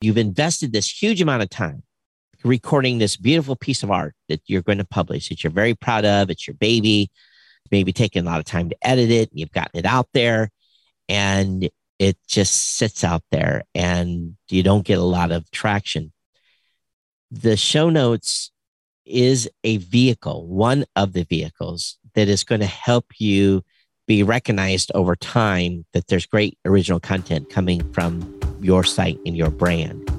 you've invested this huge amount of time recording this beautiful piece of art that you're going to publish that you're very proud of. It's your baby, maybe taking a lot of time to edit it. You've gotten it out there and it just sits out there and you don't get a lot of traction. The show notes is a vehicle, one of the vehicles that is going to help you be recognized over time that there's great original content coming from your site and your brand.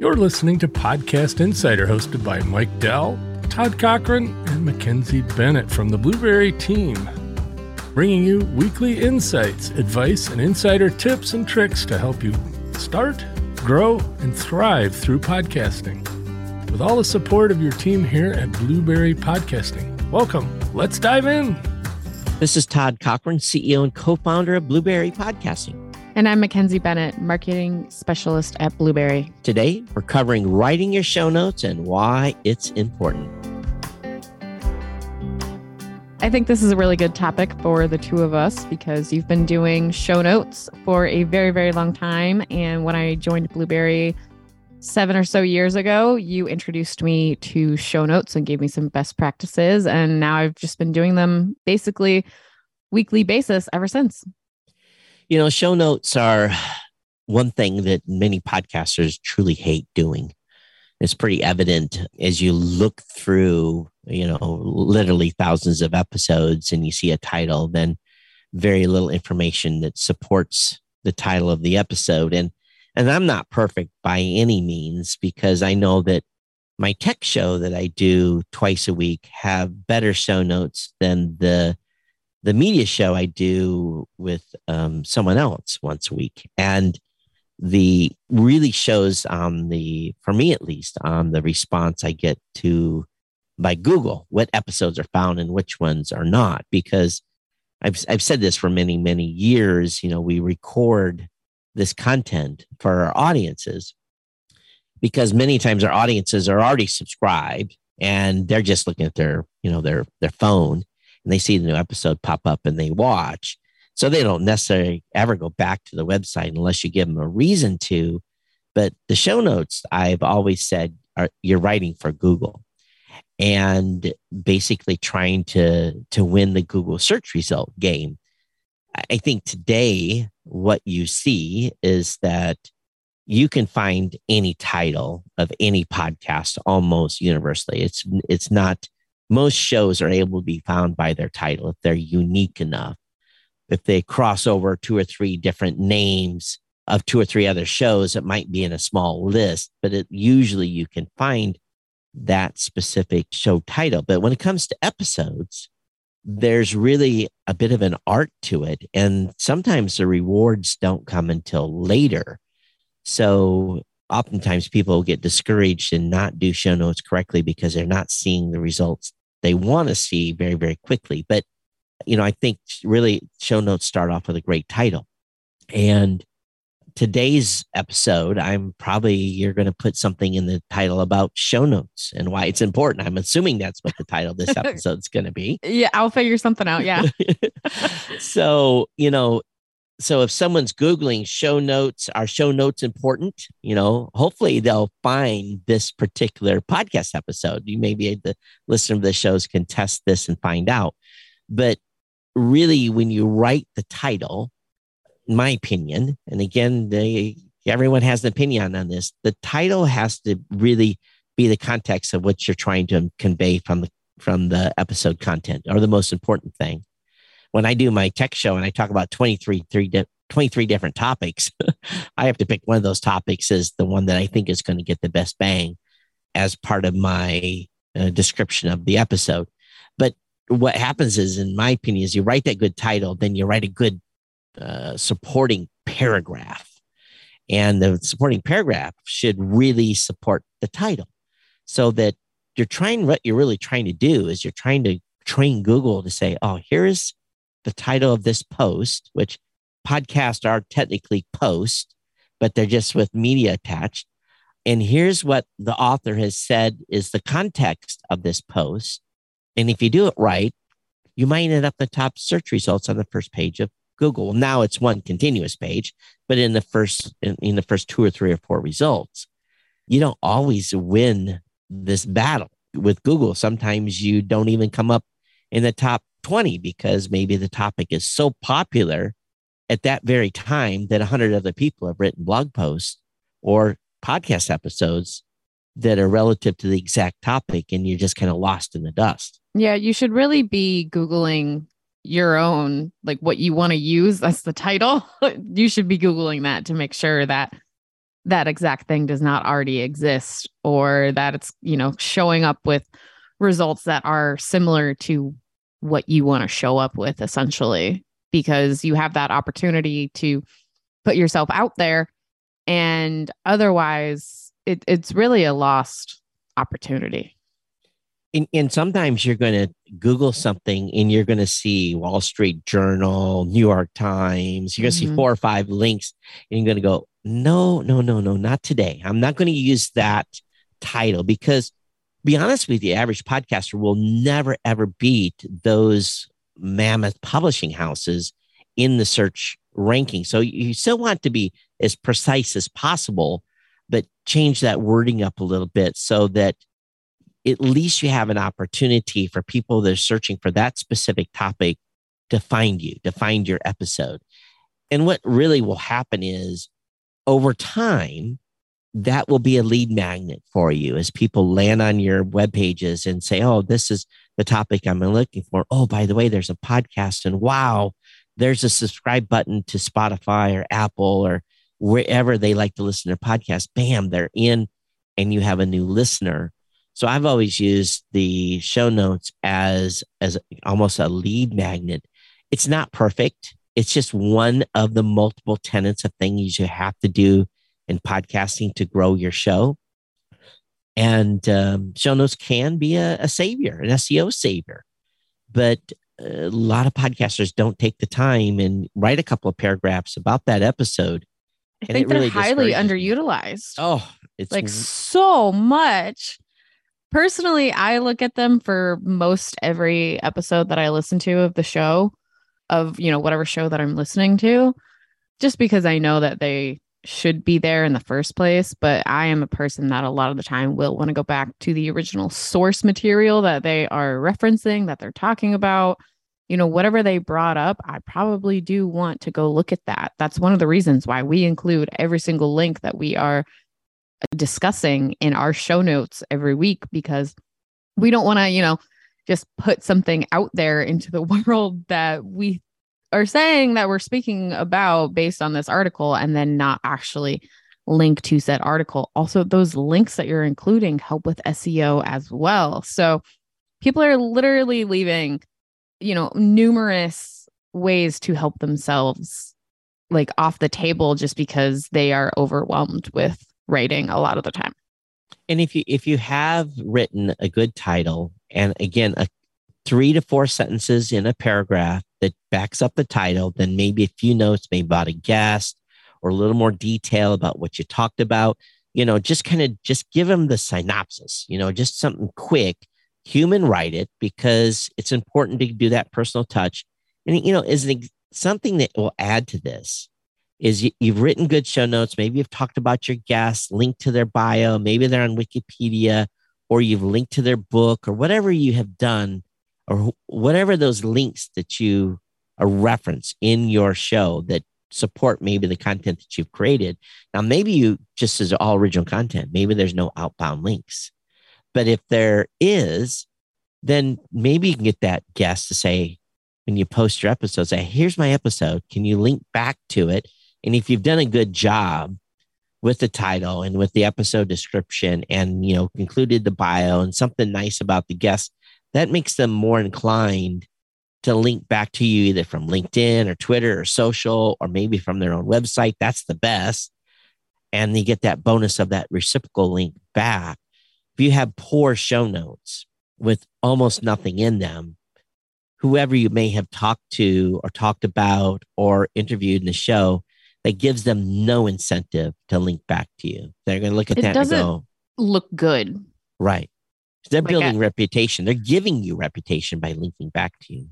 You're listening to Podcast Insider, hosted by Mike Dell, Todd Cochran, and Mackenzie Bennett from the Blubrry team, bringing you weekly insights, advice, and insider tips and tricks to help you start, grow, and thrive through podcasting. With all the support of your team here at Blubrry Podcasting. Welcome. Let's dive in. This is Todd Cochran, CEO and co founder of Blubrry Podcasting. And I'm Mackenzie Bennett, marketing specialist at Blubrry. Today, we're covering writing your show notes and why it's important. I think this is a really good topic for the two of us because you've been doing show notes for a very, very long time. And when I joined Blubrry seven or so years ago, you introduced me to show notes and gave me some best practices. And now I've just been doing them basically weekly basis ever since. You know, show notes are one thing that many podcasters truly hate doing. It's pretty evident as you look through, you know, literally thousands of episodes and you see a title, then very little information that supports the title of the episode. And and I'm not perfect by any means because I know that my tech show that I do twice a week have better show notes than the the media show I do with um, someone else once a week. And the really shows on the, for me at least, on the response I get to by Google, what episodes are found and which ones are not. Because I've, I've said this for many, many years. You know, we record this content for our audiences because many times our audiences are already subscribed and they're just looking at their, you know, their, their phone and they see the new episode pop up and they watch. So they don't necessarily ever go back to the website unless you give them a reason to. But the show notes, I've always said, are you're writing for Google and basically trying to to win the Google search result game. I think today what you see is that you can find any title of any podcast almost universally. It's it's not most shows are able to be found by their title if they're unique enough. If they cross over two or three different names of two or three other shows, it might be in a small list, but it usually you can find that specific show title. But when it comes to episodes, there's really a bit of an art to it. And sometimes the rewards don't come until later. So oftentimes people get discouraged and not do show notes correctly because they're not seeing the results they want to see very, very quickly. But, you know, I think really show notes start off with a great title. And today's episode, I'm probably, you're going to put something in the title about show notes and why it's important. I'm assuming that's what the title of this episode is going to be. Yeah, I'll figure something out. Yeah. so, you know, so if someone's googling show notes are show notes important you know hopefully they'll find this particular podcast episode you may be able to listen to the shows can test this and find out but really when you write the title my opinion and again they everyone has an opinion on this the title has to really be the context of what you're trying to convey from the from the episode content or the most important thing when I do my tech show and I talk about 23, three 23 different topics, I have to pick one of those topics as the one that I think is going to get the best bang as part of my uh, description of the episode. But what happens is, in my opinion, is you write that good title, then you write a good uh, supporting paragraph. And the supporting paragraph should really support the title so that you're trying, what you're really trying to do is you're trying to train Google to say, oh, here's the title of this post, which podcasts are technically posts, but they're just with media attached. And here's what the author has said is the context of this post. And if you do it right, you might end up the top search results on the first page of Google. Now it's one continuous page, but in the first in, in the first two or three or four results, you don't always win this battle with Google. Sometimes you don't even come up in the top 20 because maybe the topic is so popular at that very time that 100 other people have written blog posts or podcast episodes that are relative to the exact topic and you're just kind of lost in the dust. Yeah, you should really be Googling your own, like what you want to use. That's the title. you should be Googling that to make sure that that exact thing does not already exist or that it's, you know, showing up with results that are similar to what you want to show up with essentially because you have that opportunity to put yourself out there and otherwise it, it's really a lost opportunity and, and sometimes you're going to google something and you're going to see wall street journal new york times you're going to mm-hmm. see four or five links and you're going to go no no no no not today i'm not going to use that title because be honest with you, the average podcaster will never ever beat those mammoth publishing houses in the search ranking. So you still want to be as precise as possible, but change that wording up a little bit so that at least you have an opportunity for people that are searching for that specific topic to find you, to find your episode. And what really will happen is over time, that will be a lead magnet for you as people land on your web pages and say, Oh, this is the topic I'm looking for. Oh, by the way, there's a podcast, and wow, there's a subscribe button to Spotify or Apple or wherever they like to listen to podcasts. Bam, they're in, and you have a new listener. So I've always used the show notes as as almost a lead magnet. It's not perfect. It's just one of the multiple tenets of things you have to do in podcasting to grow your show. And um, show notes can be a, a savior, an SEO savior. But a lot of podcasters don't take the time and write a couple of paragraphs about that episode. I think they're really highly underutilized. Oh, it's like so much. Personally, I look at them for most every episode that I listen to of the show, of you know whatever show that I'm listening to, just because I know that they should be there in the first place. But I am a person that a lot of the time will want to go back to the original source material that they are referencing, that they're talking about. You know, whatever they brought up, I probably do want to go look at that. That's one of the reasons why we include every single link that we are discussing in our show notes every week because we don't want to, you know, just put something out there into the world that we are saying that we're speaking about based on this article and then not actually link to said article. Also, those links that you're including help with SEO as well. So people are literally leaving, you know, numerous ways to help themselves like off the table just because they are overwhelmed with writing a lot of the time. And if you if you have written a good title and again a three to four sentences in a paragraph that backs up the title, then maybe a few notes, maybe about a guest or a little more detail about what you talked about. You know, just kind of just give them the synopsis, you know, just something quick. Human write it because it's important to do that personal touch. And, you know, is something that will add to this is you, you've written good show notes. Maybe you've talked about your guests, linked to their bio. Maybe they're on Wikipedia or you've linked to their book or whatever you have done or whatever those links that you a reference in your show that support maybe the content that you've created. Now, maybe you just as all original content, maybe there's no outbound links. But if there is, then maybe you can get that guest to say, when you post your episode, say, here's my episode. Can you link back to it? And if you've done a good job with the title and with the episode description and, you know, concluded the bio and something nice about the guest, that makes them more inclined to link back to you either from LinkedIn or Twitter or social or maybe from their own website. That's the best. And you get that bonus of that reciprocal link back. If you have poor show notes with almost nothing in them, whoever you may have talked to or talked about or interviewed in the show, that gives them no incentive to link back to you. They're going to look at it that and go, look good. Right. They're like building reputation. They're giving you reputation by linking back to you.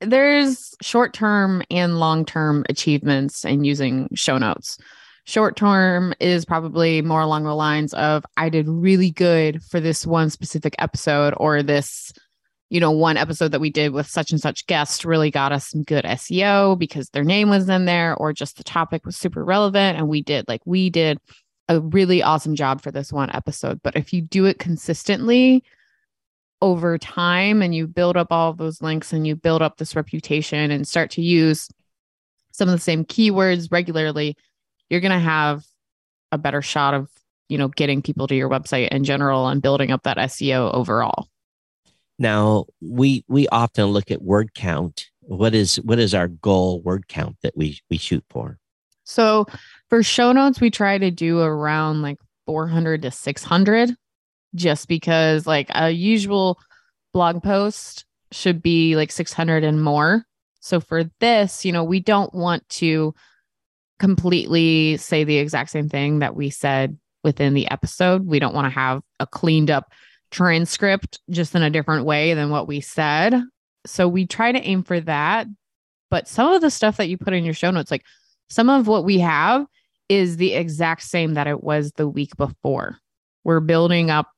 there's short term and long term achievements in using show notes. Short term is probably more along the lines of I did really good for this one specific episode or this you know, one episode that we did with such and such guest really got us some good SEO because their name was in there or just the topic was super relevant. And we did like, we did a really awesome job for this one episode. But if you do it consistently over time and you build up all those links and you build up this reputation and start to use some of the same keywords regularly, you're going to have a better shot of, you know, getting people to your website in general and building up that SEO overall. Now we we often look at word count. What is what is our goal word count that we we shoot for? So for show notes, we try to do around like 400 to 600, just because like a usual blog post should be like 600 and more. So for this, you know, we don't want to completely say the exact same thing that we said within the episode. We don't want to have a cleaned up transcript just in a different way than what we said. So we try to aim for that. But some of the stuff that you put in your show notes, like some of what we have is the exact same that it was the week before. We're building up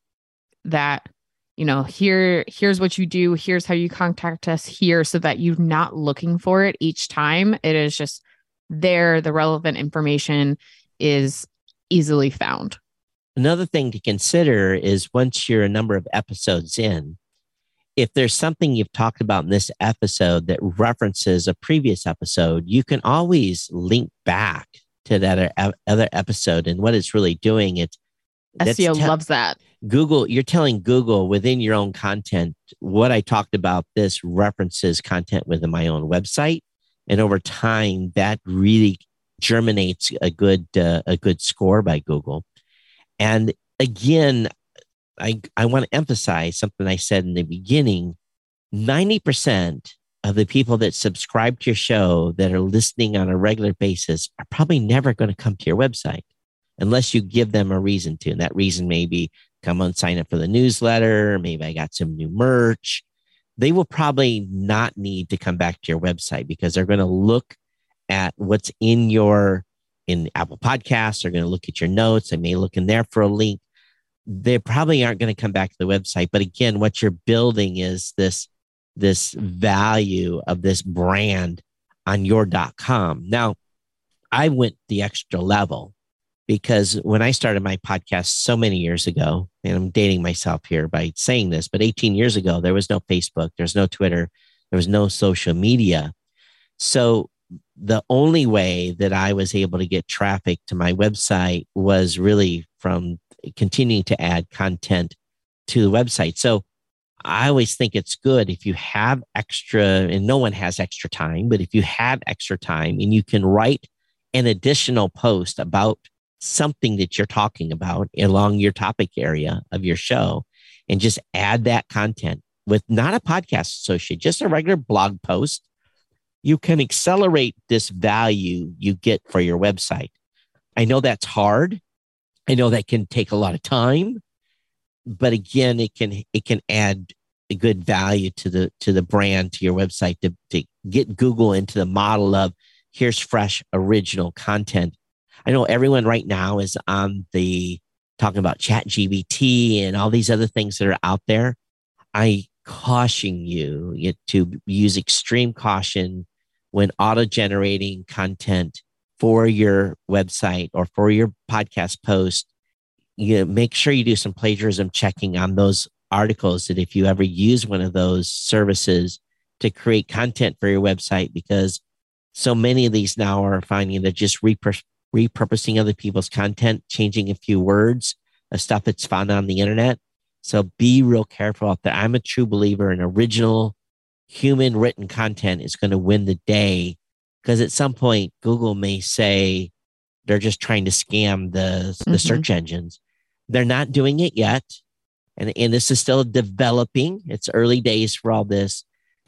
that, you know, here, here's what you do, here's how you contact us here so that you're not looking for it each time. It is just there. The relevant information is easily found. Another thing to consider is once you're a number of episodes in, if there's something you've talked about in this episode that references a previous episode, you can always link back to that other episode. And what it's really doing, it's SEO te- loves that. Google, you're telling Google within your own content what I talked about. This references content within my own website, and over time, that really germinates a good uh, a good score by Google. And again, I, I want to emphasize something I said in the beginning 90% of the people that subscribe to your show that are listening on a regular basis are probably never going to come to your website unless you give them a reason to. And that reason may be come on, sign up for the newsletter. Maybe I got some new merch. They will probably not need to come back to your website because they're going to look at what's in your in Apple Podcasts. They're going to look at your notes. They may look in there for a link. They probably aren't going to come back to the website. But again, what you're building is this this value of this brand on your .com. Now, I went the extra level because when I started my podcast so many years ago, and I'm dating myself here by saying this, but 18 years ago, there was no Facebook, there's no Twitter, there was no social media. So the only way that I was able to get traffic to my website was really from continuing to add content to the website. So I always think it's good if you have extra, and no one has extra time, but if you have extra time and you can write an additional post about something that you're talking about along your topic area of your show and just add that content with not a podcast associate, just a regular blog post you can accelerate this value you get for your website. I know that's hard. I know that can take a lot of time, but again, it can it can add a good value to the to the brand to your website to, to get Google into the model of here's fresh original content. I know everyone right now is on the talking about chat GPT and all these other things that are out there. I caution you to use extreme caution when auto generating content for your website or for your podcast post, you know, make sure you do some plagiarism checking on those articles that if you ever use one of those services to create content for your website, because so many of these now are finding that just repur- repurposing other people's content, changing a few words of stuff that's found on the internet. So be real careful out there. I'm a true believer in original human written content is going to win the day because at some point Google may say they're just trying to scam the, the mm-hmm. search engines. They're not doing it yet. And, and this is still developing. It's early days for all this.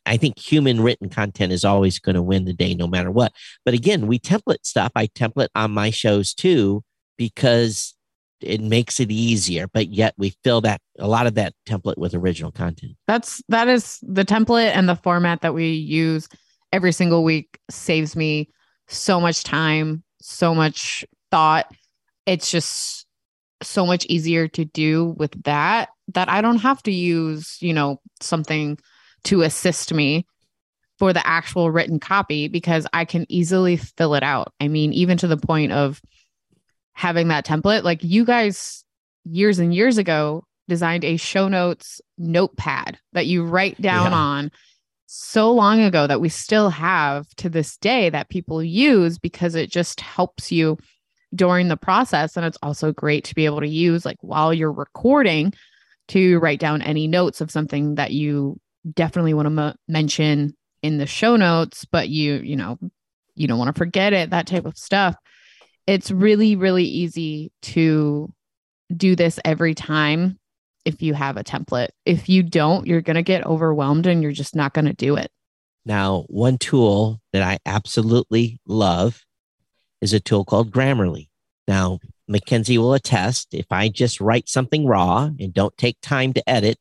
I think human written content is always going to win the day no matter what. But again, we template stuff. I template on my shows too, because it makes it easier, but yet we fill that a lot of that template with original content. That's that is the template and the format that we use every single week saves me so much time, so much thought. It's just so much easier to do with that that I don't have to use, you know, something to assist me for the actual written copy because I can easily fill it out. I mean, even to the point of having that template, like you guys years and years ago designed a show notes notepad that you write down yeah. on so long ago that we still have to this day that people use because it just helps you during the process. And it's also great to be able to use like while you're recording to write down any notes of something that you definitely want to m- mention in the show notes, but you, you know, you don't want to forget it, that type of stuff. It's really, really easy to do this every time if you have a template. If you don't, you're going to get overwhelmed and you're just not going to do it. Now, one tool that I absolutely love is a tool called Grammarly. Now, Mackenzie will attest if I just write something raw and don't take time to edit,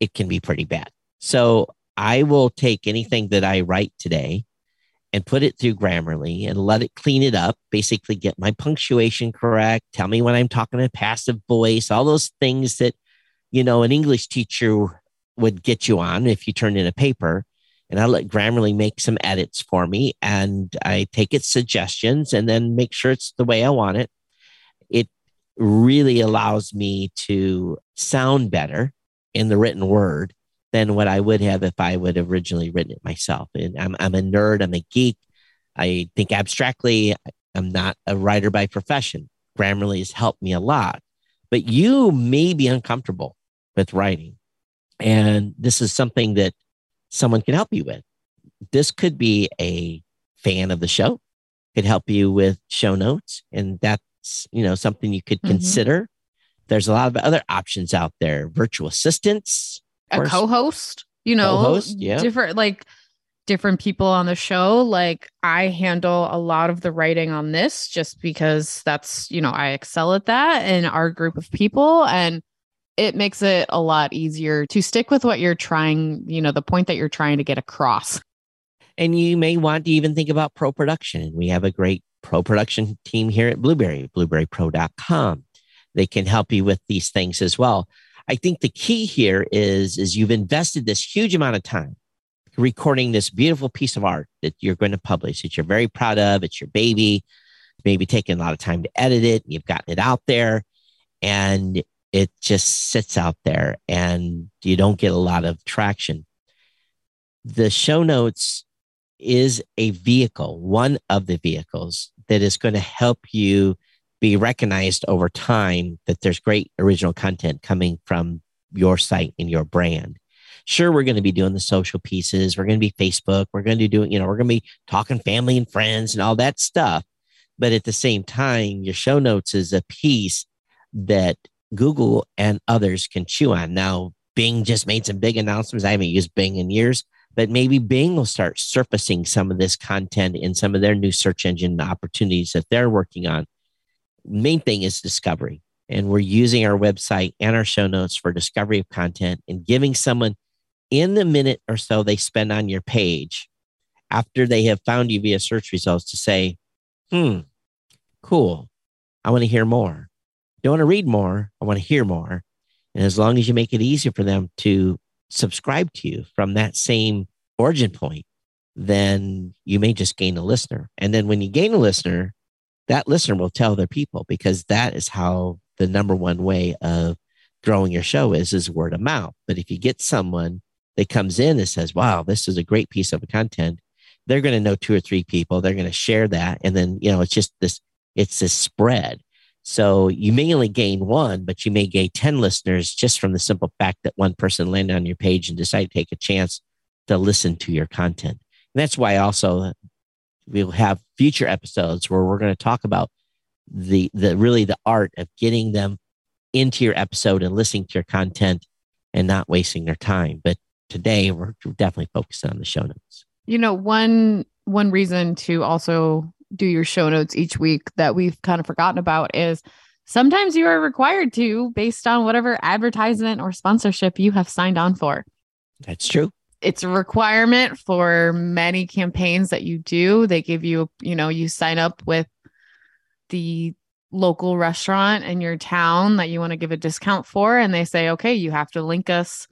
it can be pretty bad. So I will take anything that I write today and put it through Grammarly and let it clean it up, basically get my punctuation correct, tell me when I'm talking in passive voice, all those things that you know, an English teacher would get you on if you turned in a paper. And I let Grammarly make some edits for me and I take its suggestions and then make sure it's the way I want it. It really allows me to sound better in the written word than what I would have if I would have originally written it myself. And I'm, I'm a nerd, I'm a geek. I think abstractly. I'm not a writer by profession. Grammarly has helped me a lot, but you may be uncomfortable with writing. And this is something that someone can help you with. This could be a fan of the show, could help you with show notes. And that's, you know, something you could mm-hmm. consider. There's a lot of other options out there, virtual assistants, a co-host, you know, co-host, yeah. different like different people on the show. Like I handle a lot of the writing on this just because that's, you know, I excel at that in our group of people. And it makes it a lot easier to stick with what you're trying, you know, the point that you're trying to get across. And you may want to even think about pro production. We have a great pro production team here at Blubrry, blubrrypro.com. They can help you with these things as well. I think the key here is, is you've invested this huge amount of time recording this beautiful piece of art that you're going to publish that you're very proud of. It's your baby, maybe taking a lot of time to edit it. You've gotten it out there and it just sits out there and you don't get a lot of traction. The show notes is a vehicle, one of the vehicles that is going to help you be recognized over time that there's great original content coming from your site and your brand. Sure, we're going to be doing the social pieces. We're going to be Facebook. We're going to be doing, you know, we're going to be talking family and friends and all that stuff. But at the same time, your show notes is a piece that Google and others can chew on. Now, Bing just made some big announcements. I haven't used Bing in years, but maybe Bing will start surfacing some of this content in some of their new search engine opportunities that they're working on. Main thing is discovery. And we're using our website and our show notes for discovery of content and giving someone in the minute or so they spend on your page after they have found you via search results to say, hmm, cool. I want to hear more don't want to read more. I want to hear more. And as long as you make it easier for them to subscribe to you from that same origin point, then you may just gain a listener. And then when you gain a listener, that listener will tell their people because that is how the number one way of growing your show is is word of mouth. But if you get someone that comes in and says, "Wow, this is a great piece of content," they're going to know two or three people. They're going to share that, and then you know it's just this it's this spread. So you may only gain one, but you may gain 10 listeners just from the simple fact that one person landed on your page and decided to take a chance to listen to your content. And that's why also we'll have future episodes where we're going to talk about the, the really the art of getting them into your episode and listening to your content and not wasting their time. But today we're definitely focused on the show notes. You know, one one reason to also do your show notes each week that we've kind of forgotten about is sometimes you are required to based on whatever advertisement or sponsorship you have signed on for. That's true. It's a requirement for many campaigns that you do. They give you, you know, you sign up with the local restaurant in your town that you want to give a discount for and they say okay you have to link us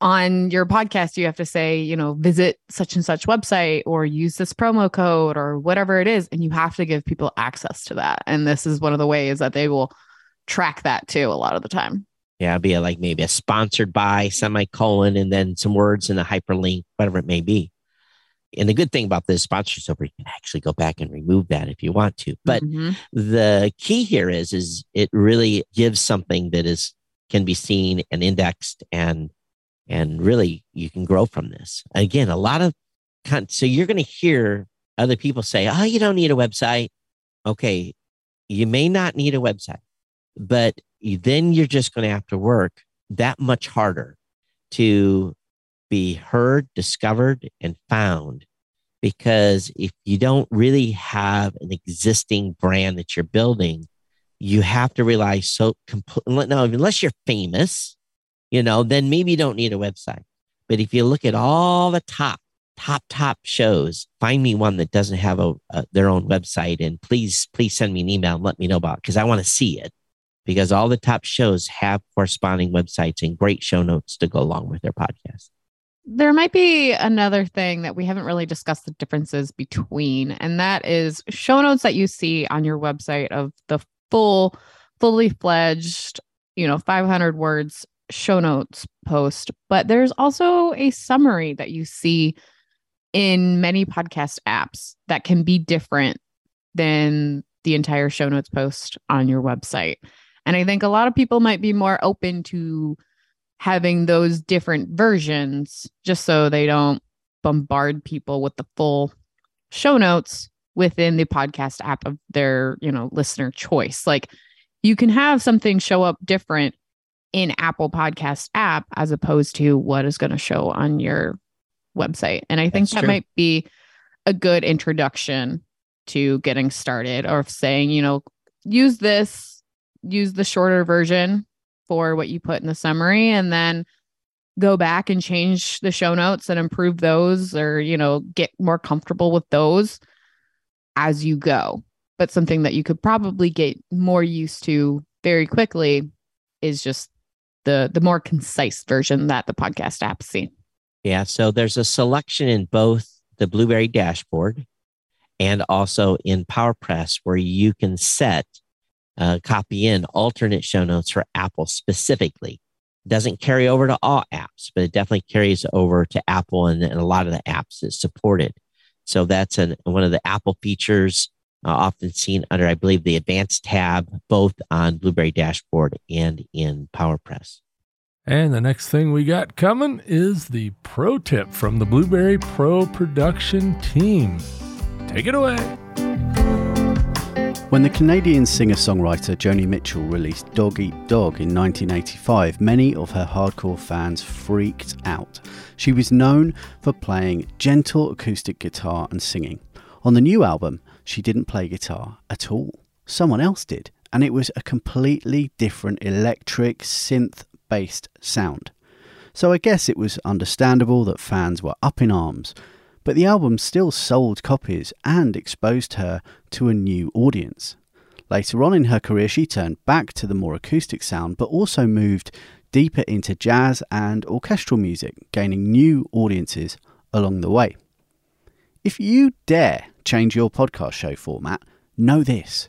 on your podcast. You have to say you know visit such and such website or use this promo code or whatever it is and you have to give people access to that. And this is one of the ways that they will track that too a lot of the time yeah it'd be a, like maybe a sponsored by semicolon and then some words in a hyperlink whatever it may be and the good thing about this sponsors over, you can actually go back and remove that if you want to. But mm-hmm. the key here is, is it really gives something that is can be seen and indexed and and really you can grow from this. Again, a lot of so you're going to hear other people say, "Oh, you don't need a website." Okay, you may not need a website, but you, then you're just going to have to work that much harder to be heard, discovered, and found. Because if you don't really have an existing brand that you're building, you have to rely so completely. No, unless you're famous, you know, then maybe you don't need a website. But if you look at all the top, top, top shows, find me one that doesn't have a, a their own website, and please, please send me an email and let me know about because I want to see it. Because all the top shows have corresponding websites and great show notes to go along with their podcast there might be another thing that we haven't really discussed the differences between, and that is show notes that you see on your website of the full, fully fledged, you know, 500 words show notes post. But there's also a summary that you see in many podcast apps that can be different than the entire show notes post on your website. And I think a lot of people might be more open to having those different versions just so they don't bombard people with the full show notes within the podcast app of their, you know, listener choice. Like you can have something show up different in Apple Podcast app as opposed to what is going to show on your website. And I think That's that true. might be a good introduction to getting started or saying, you know, use this, use the shorter version for what you put in the summary and then go back and change the show notes and improve those or you know get more comfortable with those as you go. But something that you could probably get more used to very quickly is just the the more concise version that the podcast app see yeah so there's a selection in both the Blubrry dashboard and also in powerpress where you can set uh, copy in alternate show notes for Apple specifically. It doesn't carry over to all apps, but it definitely carries over to Apple and, and a lot of the apps that support it. So that's an, one of the Apple features uh, often seen under, I believe, the advanced tab, both on Blubrry Dashboard and in PowerPress. And the next thing we got coming is the pro tip from the Blubrry Pro production team. Take it away. When the Canadian singer songwriter Joni Mitchell released Dog Eat Dog in 1985, many of her hardcore fans freaked out. She was known for playing gentle acoustic guitar and singing. On the new album, she didn't play guitar at all. Someone else did, and it was a completely different electric synth based sound. So I guess it was understandable that fans were up in arms but the album still sold copies and exposed her to a new audience. Later on in her career, she turned back to the more acoustic sound, but also moved deeper into jazz and orchestral music, gaining new audiences along the way. If you dare change your podcast show format, know this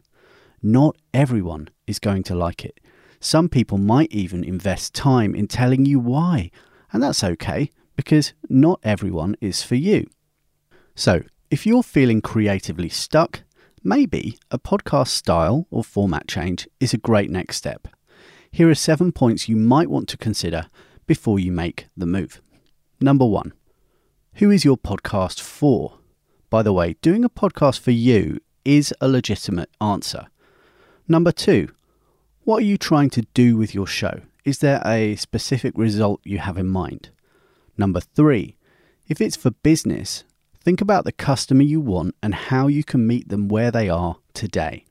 not everyone is going to like it. Some people might even invest time in telling you why, and that's okay because not everyone is for you. So, if you're feeling creatively stuck, maybe a podcast style or format change is a great next step. Here are seven points you might want to consider before you make the move. Number one, who is your podcast for? By the way, doing a podcast for you is a legitimate answer. Number two, what are you trying to do with your show? Is there a specific result you have in mind? Number three, if it's for business, Think about the customer you want and how you can meet them where they are today.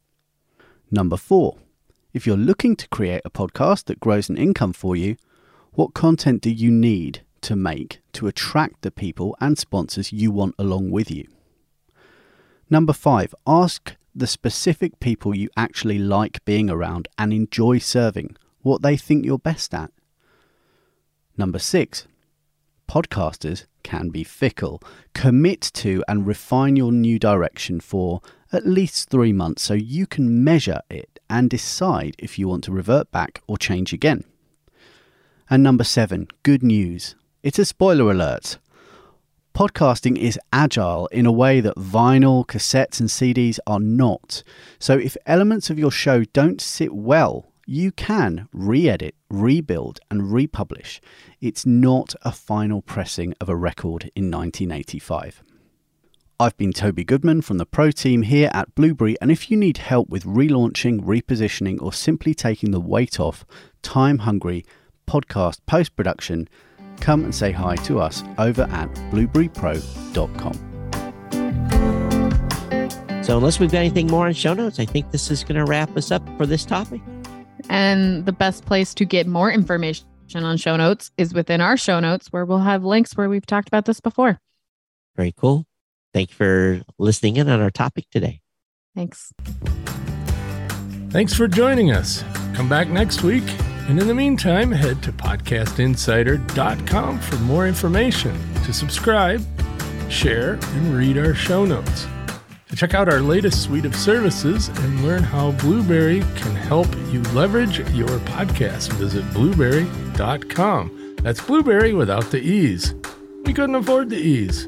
Number four, If you're looking to create a podcast that grows an income for you, what content do you need to make to attract the people and sponsors you want along with you? Number five, ask the specific people you actually like being around and enjoy serving, what they think you're best at. Number six, podcasters can be fickle. Commit to and refine your new direction for at least three months so you can measure it and decide if you want to revert back or change again. And number seven, good news. It's a spoiler alert. Podcasting is agile in a way that vinyl, cassettes, and CDs are not. So if elements of your show don't sit well, you can re edit, rebuild, and republish. It's not a final pressing of a record in 1985. I've been Toby Goodman from the Pro team here at Blubrry, and if you need help with relaunching, repositioning, or simply taking the weight off time hungry podcast post production, come and say hi to us over at blubrrypro.com. So, unless we've got anything more on show notes, I think this is going to wrap us up for this topic. And the best place to get more information on show notes is within our show notes, where we'll have links where we've talked about this before. Very cool. Thank you for listening in on our topic today. Thanks. Thanks for joining us. Come back next week. And in the meantime, head to podcastinsider.com for more information, to subscribe, share, and read our show notes. Check out our latest suite of services and learn how Blubrry can help you leverage your podcast, visit blubrry.com. That's Blueberry without the E's. We couldn't afford the E's.